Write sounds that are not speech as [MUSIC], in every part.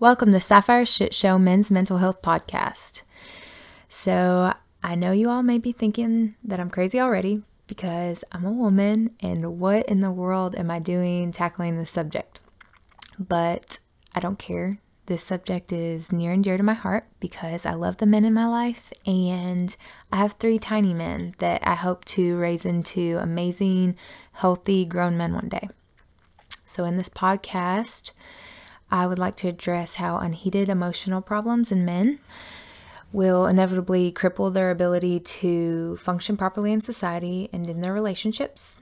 Welcome to Sapphire Shit Show Men's Mental Health Podcast. So, I know you all may be thinking that I'm crazy already because I'm a woman and what in the world am I doing tackling this subject? But I don't care. This subject is near and dear to my heart because I love the men in my life and I have three tiny men that I hope to raise into amazing, healthy, grown men one day. So, in this podcast, I would like to address how unheeded emotional problems in men will inevitably cripple their ability to function properly in society and in their relationships.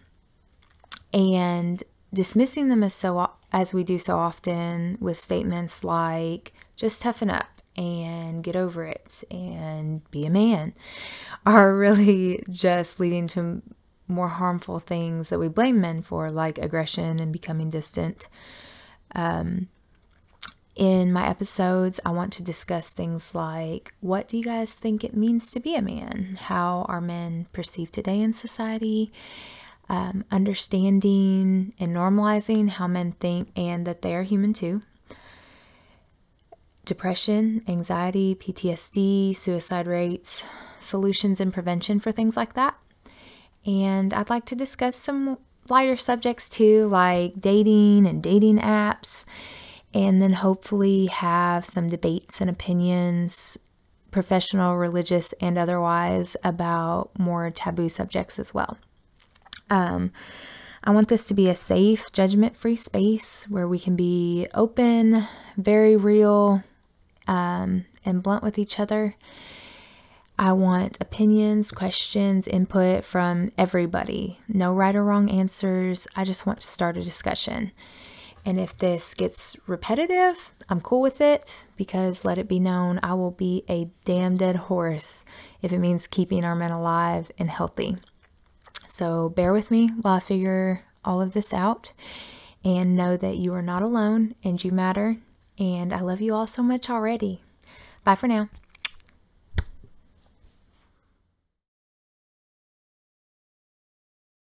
And dismissing them as so as we do so often with statements like just toughen up and get over it and be a man are really [LAUGHS] just leading to more harmful things that we blame men for like aggression and becoming distant um, in my episodes, I want to discuss things like what do you guys think it means to be a man? How are men perceived today in society? Um, understanding and normalizing how men think and that they are human too. Depression, anxiety, PTSD, suicide rates, solutions and prevention for things like that. And I'd like to discuss some lighter subjects too, like dating and dating apps and then hopefully have some debates and opinions, professional, religious, and otherwise, about more taboo subjects as well. Um, I want this to be a safe, judgment free space where we can be open, very real, um, and blunt with each other. I want opinions, questions, input from everybody. No right or wrong answers. I just want to start a discussion. And if this gets repetitive, I'm cool with it because let it be known I will be a damn dead horse if it means keeping our men alive and healthy. So bear with me while I figure all of this out and know that you are not alone and you matter. And I love you all so much already. Bye for now.